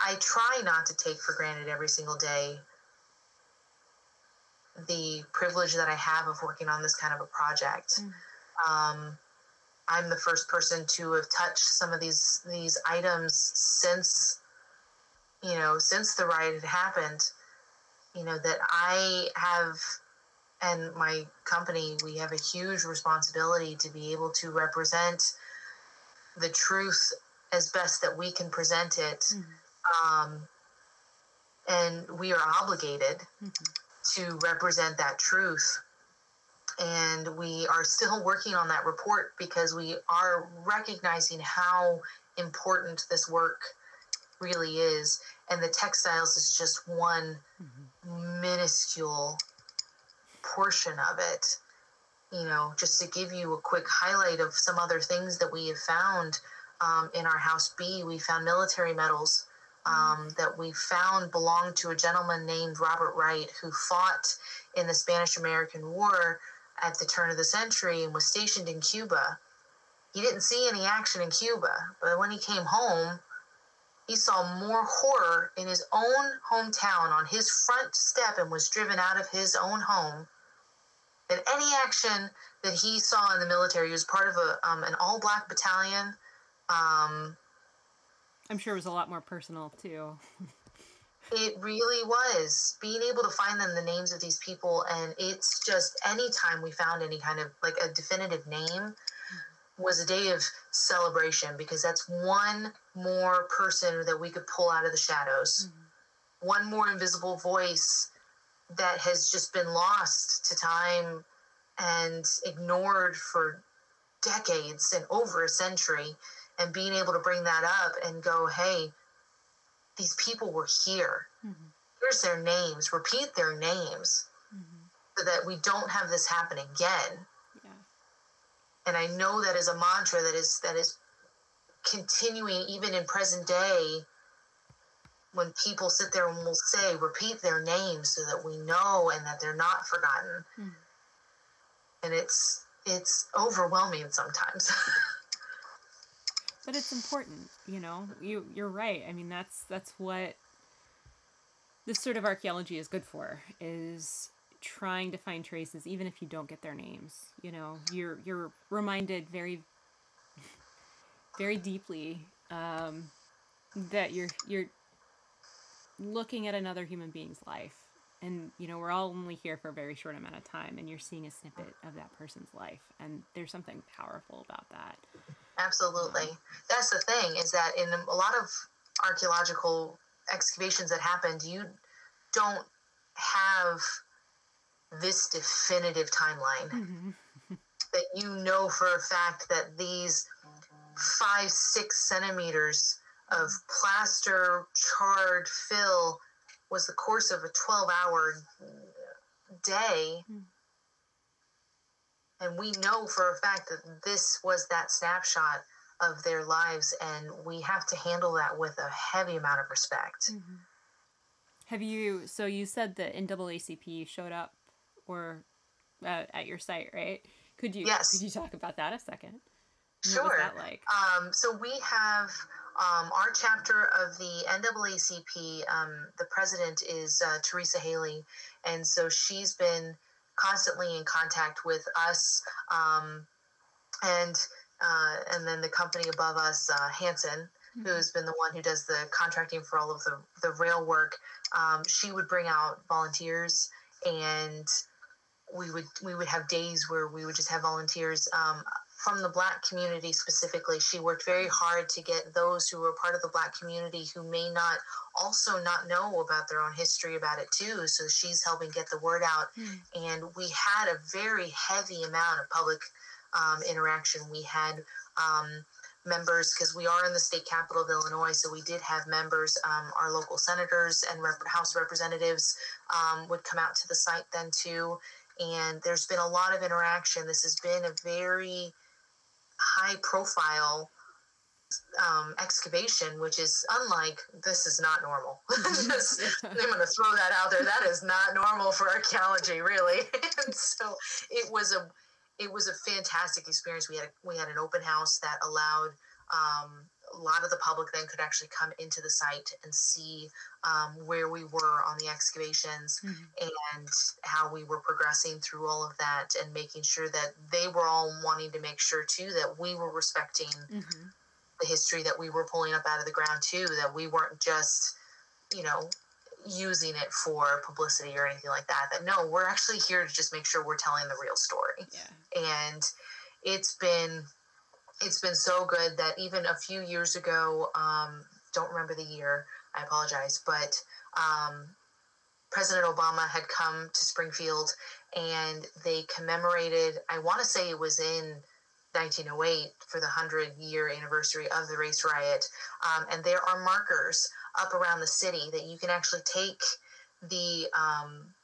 I try not to take for granted every single day the privilege that I have of working on this kind of a project. Mm. Um, I'm the first person to have touched some of these these items since you know since the riot had happened. You know that I have and my company we have a huge responsibility to be able to represent the truth as best that we can present it. Mm um, and we are obligated mm-hmm. to represent that truth. And we are still working on that report because we are recognizing how important this work really is. And the textiles is just one mm-hmm. minuscule portion of it. You know, just to give you a quick highlight of some other things that we have found um, in our House B, we found military medals um, that we found belonged to a gentleman named Robert Wright who fought in the Spanish American War at the turn of the century and was stationed in Cuba. He didn't see any action in Cuba, but when he came home, he saw more horror in his own hometown on his front step and was driven out of his own home than any action that he saw in the military. He was part of a, um, an all black battalion. Um, I'm sure it was a lot more personal too. it really was being able to find them the names of these people and it's just anytime we found any kind of like a definitive name was a day of celebration because that's one more person that we could pull out of the shadows mm-hmm. one more invisible voice that has just been lost to time and ignored for decades and over a century and being able to bring that up and go, hey, these people were here. Mm-hmm. Here's their names. Repeat their names mm-hmm. so that we don't have this happen again. Yeah. And I know that is a mantra that is that is continuing even in present day when people sit there and will say, repeat their names so that we know and that they're not forgotten. Mm-hmm. And it's it's overwhelming sometimes. but it's important you know? You you're right. I mean that's that's what this sort of archaeology is good for is trying to find traces even if you don't get their names you know? You're you're reminded very very deeply um, that you're you're looking at another human being's life and you know we're all only here for a very short amount of time and you're seeing a snippet of that person's life and there's something powerful about that Absolutely. That's the thing is that in a lot of archaeological excavations that happened, you don't have this definitive timeline mm-hmm. that you know for a fact that these five, six centimeters of plaster charred fill was the course of a 12 hour day, mm. and we know for a fact that this was that snapshot of their lives, and we have to handle that with a heavy amount of respect. Mm-hmm. Have you? So you said the NAACP showed up or uh, at your site, right? Could you? Yes. Could you talk about that a second? Sure. What was that like? Um, so we have um, our chapter of the NAACP. Um, the president is uh, Teresa Haley, and so she's been constantly in contact with us, um, and uh, and then the company above us, uh, Hanson, mm-hmm. who's been the one who does the contracting for all of the the rail work. Um, she would bring out volunteers and we would we would have days where we would just have volunteers um, from the black community specifically she worked very hard to get those who were part of the black community who may not also not know about their own history about it too so she's helping get the word out mm. and we had a very heavy amount of public um, interaction we had um, members because we are in the state capital of illinois so we did have members um, our local senators and rep- house representatives um, would come out to the site then too and there's been a lot of interaction. This has been a very high profile um, excavation, which is unlike this is not normal. Just, I'm going to throw that out there. That is not normal for archaeology, really. and so it was a it was a fantastic experience. We had we had an open house that allowed um, a lot of the public then could actually come into the site and see um, where we were on the excavations mm-hmm. and how we were progressing through all of that and making sure that they were all wanting to make sure too that we were respecting mm-hmm. the history that we were pulling up out of the ground too that we weren't just you know using it for publicity or anything like that that no we're actually here to just make sure we're telling the real story yeah. and it's been it's been so good that even a few years ago, um, don't remember the year, I apologize, but um, President Obama had come to Springfield and they commemorated, I want to say it was in 1908 for the 100 year anniversary of the race riot. Um, and there are markers up around the city that you can actually take the um,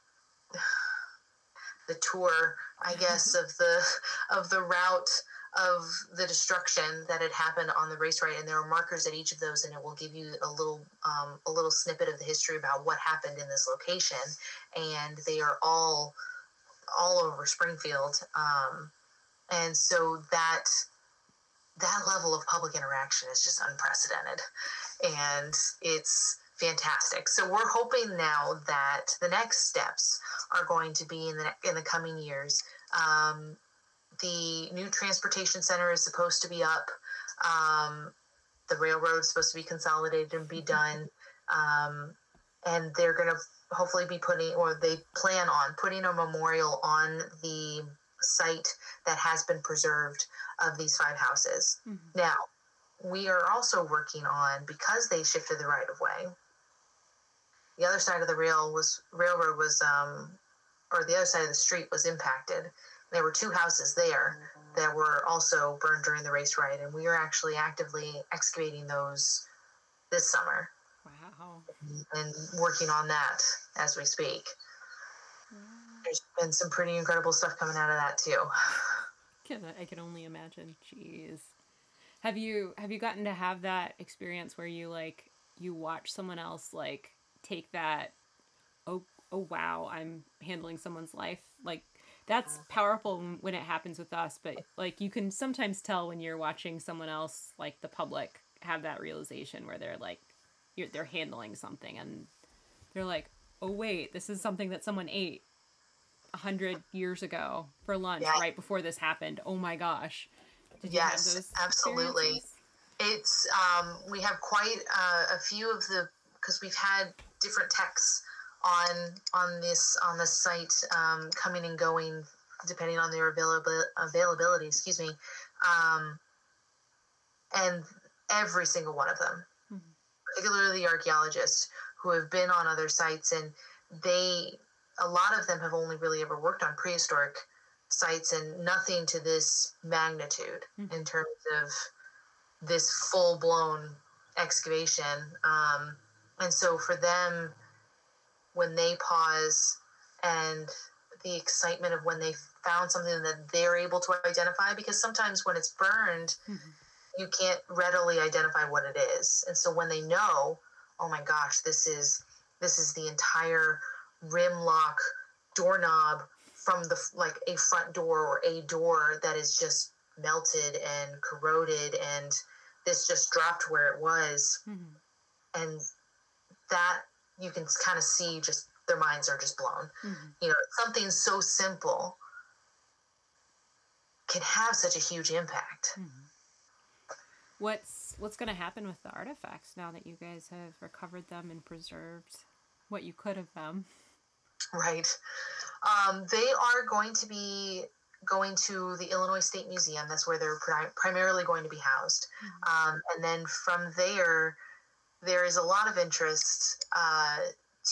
the tour, I guess, of the of the route of the destruction that had happened on the race and there are markers at each of those, and it will give you a little um, a little snippet of the history about what happened in this location, and they are all all over Springfield, um, and so that that level of public interaction is just unprecedented, and it's fantastic. So we're hoping now that the next steps are going to be in the in the coming years. Um, the new transportation center is supposed to be up. Um, the railroad is supposed to be consolidated and be done. Um, and they're going to hopefully be putting, or they plan on putting a memorial on the site that has been preserved of these five houses. Mm-hmm. Now, we are also working on, because they shifted the right of way, the other side of the rail was railroad was um, or the other side of the street was impacted there were two houses there that were also burned during the race riot, and we are actually actively excavating those this summer. Wow. And working on that as we speak. Wow. There's been some pretty incredible stuff coming out of that too. I can only imagine. Jeez. Have you have you gotten to have that experience where you like you watch someone else like take that oh oh wow I'm handling someone's life like that's powerful when it happens with us but like you can sometimes tell when you're watching someone else like the public have that realization where they're like they're handling something and they're like oh wait this is something that someone ate a hundred years ago for lunch yeah. right before this happened. Oh my gosh. Did yes absolutely. it's um, we have quite uh, a few of the because we've had different texts on on this on the site um, coming and going depending on their availability availability excuse me um, and every single one of them mm-hmm. particularly the archaeologists who have been on other sites and they a lot of them have only really ever worked on prehistoric sites and nothing to this magnitude mm-hmm. in terms of this full blown excavation um, and so for them when they pause and the excitement of when they found something that they're able to identify because sometimes when it's burned Mhm. you can't readily identify what it is and so when they know oh my gosh this is this is the entire rim lock doorknob from the like a front door or a door that is just melted and corroded and this just dropped where it was Mhm. and that you can kind of see just their minds are just blown Mhm. you know something so simple can have such a huge impact Mhm. What's what's going to happen with the artifacts now that you guys have recovered them and preserved what you could of them? right um, they are going to be going to the illinois state museum that's where they're pri- primarily going to be housed um, and then from there there is a lot of interest uh,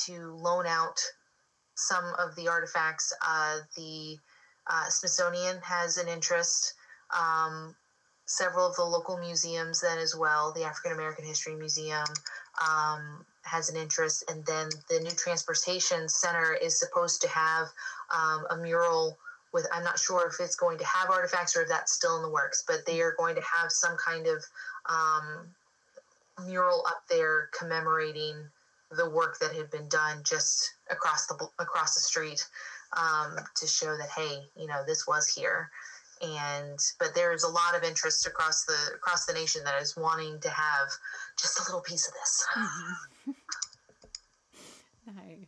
to loan out some of the artifacts uh, the uh, smithsonian has an interest. Um, several of the local museums then as well the african american history museum um, has an interest. And then the new transportation center is supposed to have um, a mural with i'm not sure if it's going to have artifacts or if that's still in the works but they are going to have some kind of um, mural up there commemorating the work that had been done just across the across the street um, to show that hey you know this was here and but there's a lot of interest across the across the nation that is wanting to have just a little piece of this nice.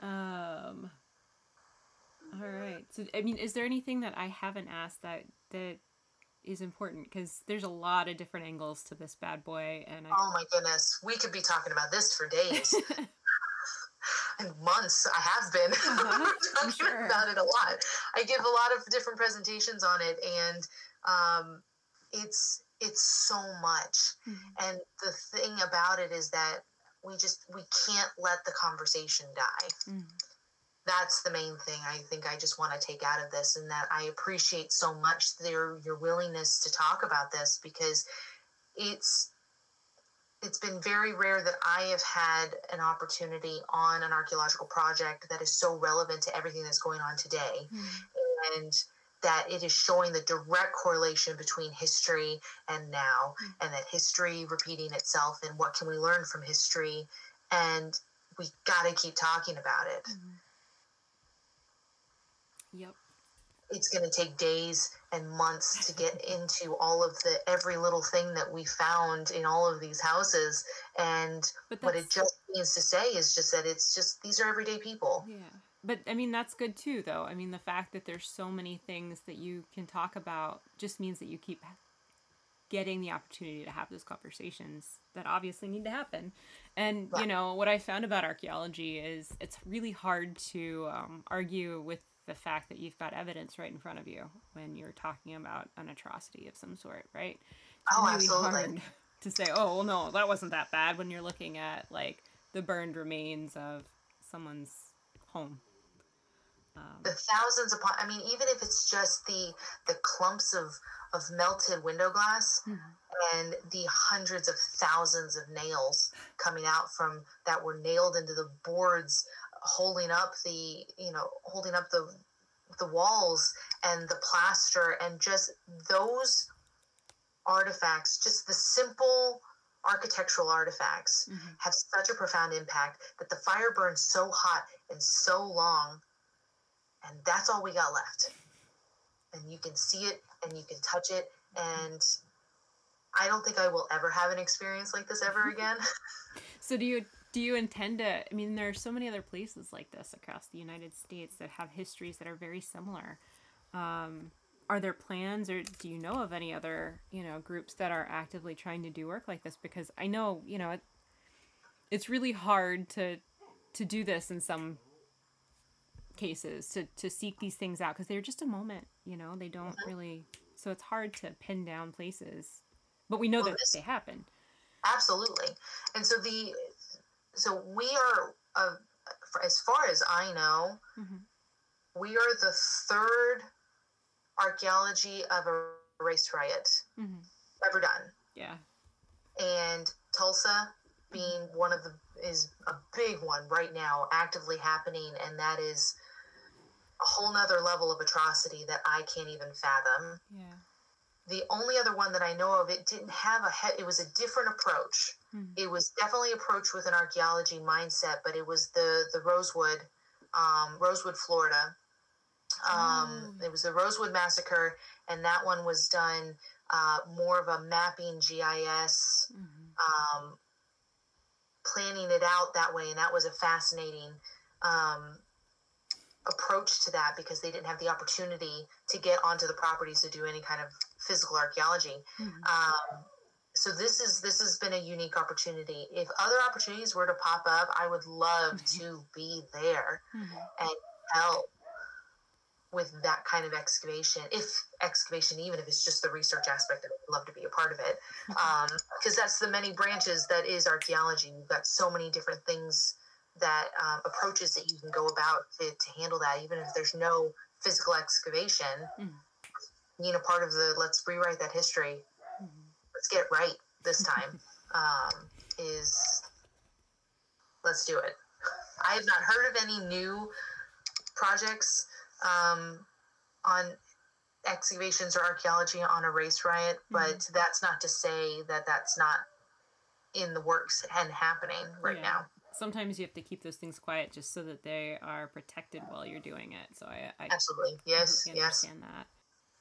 Um. All right. So, I mean, is there anything that I haven't asked that that is important? Because there's a lot of different angles to this bad boy, and I. oh my goodness we could be talking about this for days and months i have been Uh-huh, talking sure. about it a lot i give a lot of different presentations on it and um, it's it's so much Mhm. and the thing about it is that we just we can't let the conversation die Mhm. That's the main thing I think I just want to take out of this and that I appreciate so much their your willingness to talk about this because it's it's been very rare that I have had an opportunity on an archaeological project that is so relevant to everything that's going on today Mhm. and that it is showing the direct correlation between history and now Mm. and that history repeating itself and what can we learn from history and we got to keep talking about it Mhm. Yep. it's going to take days and months to get into all of the every little thing that we found in all of these houses and what it just means to say is just that it's just these are everyday people Yeah. But I mean that's good too though. I mean the fact that there's so many things that you can talk about just means that you keep getting the opportunity to have those conversations that obviously need to happen. And you know what I found about archaeology is it's really hard to um, argue with the fact that you've got evidence right in front of you when you're talking about an atrocity of some sort, right? It's Oh, really absolutely. hard to say, oh well, no, that wasn't that bad when you're looking at like the burned remains of someone's home. Um, the thousands upon i mean even if it's just the the clumps of of melted window glass Mhm. and the hundreds of thousands of nails coming out from that were nailed into the boards holding up the you know holding up the the walls and the plaster and just those artifacts just the simple architectural artifacts mhm. have such a profound impact that the fire burned so hot and so long and that's all we got left. And you can see it and you can touch it and i don't think i will ever have an experience like this ever again. So do you do you intend to? I mean, there are so many other places like this across the United States that have histories that are very similar. Um, are there plans, or do you know of any other you know groups that are actively trying to do work like this? Because I know you know it, it's really hard to to do this in some cases to to seek these things out because they're just a moment. You know, they don't really. So it's hard to pin down places, but we know Well, that this- they happen. absolutely and so the so we are uh, as far as i know Mhm. we are the third archaeology of a race riot hmm ever done Yeah. and Tulsa being one of the is a big one right now actively happening and that is a whole nother level of atrocity that I can't even fathom. Yeah. The only other one that I know of, it didn't have a he- it was a different approach. Hmm. It was definitely approached with an archaeology mindset, but it was the the Rosewood, um, Rosewood, Florida. Um, Oh. It was the Rosewood massacre, and that one was done uh, more of a mapping GIS Mhm. um, planning it out that way, and that was a fascinating um, approach to that because they didn't have the opportunity to get onto the properties to do any kind of physical archaeology. Mhm. Um, so this is this has been a unique opportunity. If other opportunities were to pop up, I would love to be there Mhm. and help with that kind of excavation. If excavation, even if it's just the research aspect of it, I'd love to be a part of it. Because that's the many branches that is archaeology. You've got so many different things that um, approaches that you can go about to, to handle that, even if there's no physical excavation. Mhm. Being a part of the let's rewrite that history. Let's get it right this time, um, is let's do it. I have not heard of any new projects um, on excavations or archaeology on a race riot, but that's not to say that that's not in the works and happening right Yeah. now. Sometimes you have to keep those things quiet just so that they are protected while you're doing it. So I, I Absolutely. Yes, yes. understand that.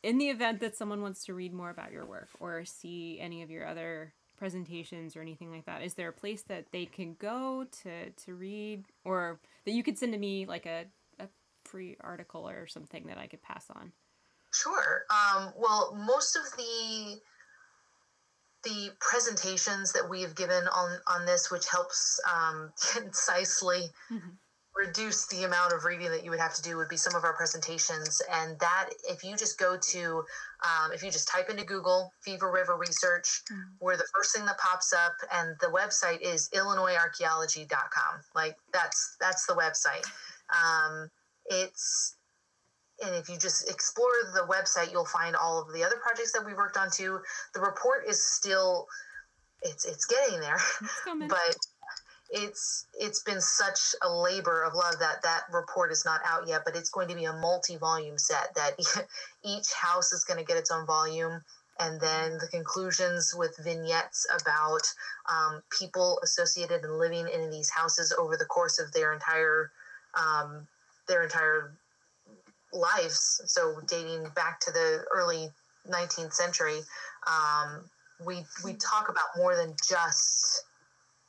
In the event that someone wants to read more about your work or see any of your other presentations or anything like that, is there a place that they can go to to read or that you could send to me like a, a free article or something that I could pass on? Sure. Um, well, most of the the presentations that we have given on on this, which helps um, concisely Mhm. Reduce the amount of reading that you would have to do, would be some of our presentations. And that, if you just go to, um, if you just type into Google Fever River Research, Mhm. where the first thing that pops up, and the website is IllinoisArchaeology.com. Like that's that's the website. Um, it's and if you just explore the website you'll find all of the other projects that we worked on too the report is still it's it's getting there It's coming. but it's it's been such a labor of love that that report is not out yet but it's going to be a multi-volume set that each house is going to get its own volume and then the conclusions with vignettes about um, people associated and living in these houses over the course of their entire um, their entire lives. So dating back to the early 19th century, um, we we talk about more than just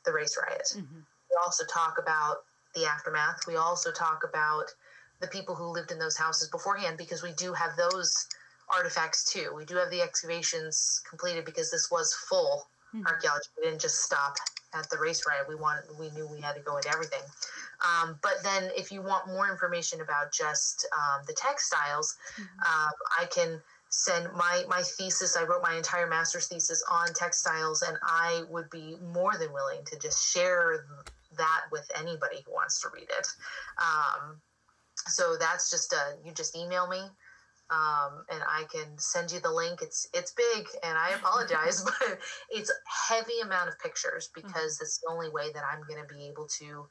the race riot. Mhm. We also talk about the aftermath. We also talk about the people who lived in those houses beforehand because we do have those artifacts too. We do have the excavations completed because this was full Mhm. archaeology. We didn't just stop at the race riot. We wanted, we knew we had to go into everything. Um, but then, if you want more information about just um, the textiles, Mhm. um, I can send my my thesis. I wrote my entire master's thesis on textiles, and I would be more than willing to just share that with anybody who wants to read it. Um, so that's just a you just email me um, and I can send you the link. It's it's big, and I apologize, but it's heavy amount of pictures because it's the only way that I'm going to be able to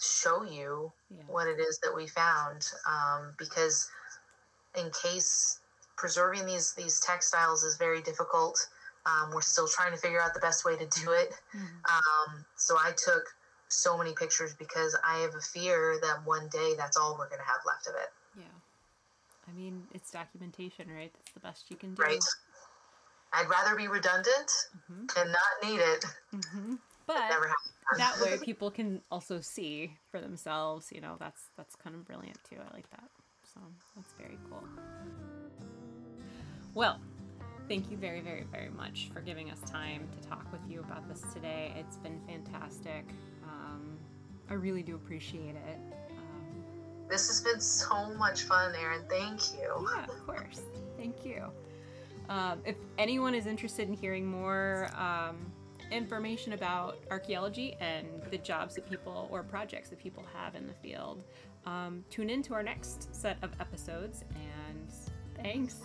show you Yeah. what it is that we found. Um, because in case preserving these these textiles is very difficult, um, we're still trying to figure out the best way to do it. Mhm. Um, so I took so many pictures because I have a fear that one day that's all we're going to have left of it. Yeah. I mean, it's documentation, right? That's the best you can do. Right. I'd rather be redundant Mhm. and not need it. hmm But Never that way people can also see for themselves, you know, that's that's kind of brilliant too. I like that. So that's very cool. Well, thank you very, very, very much for giving us time to talk with you about this today. It's been fantastic. Um, I really do appreciate it. Um, This has been so much fun, Erin. Thank you. yeah, of course. Thank you. Um, if anyone is interested in hearing more um, information about archaeology and the jobs that people or projects that people have in the field, um, tune in to our next set of episodes. And thanks.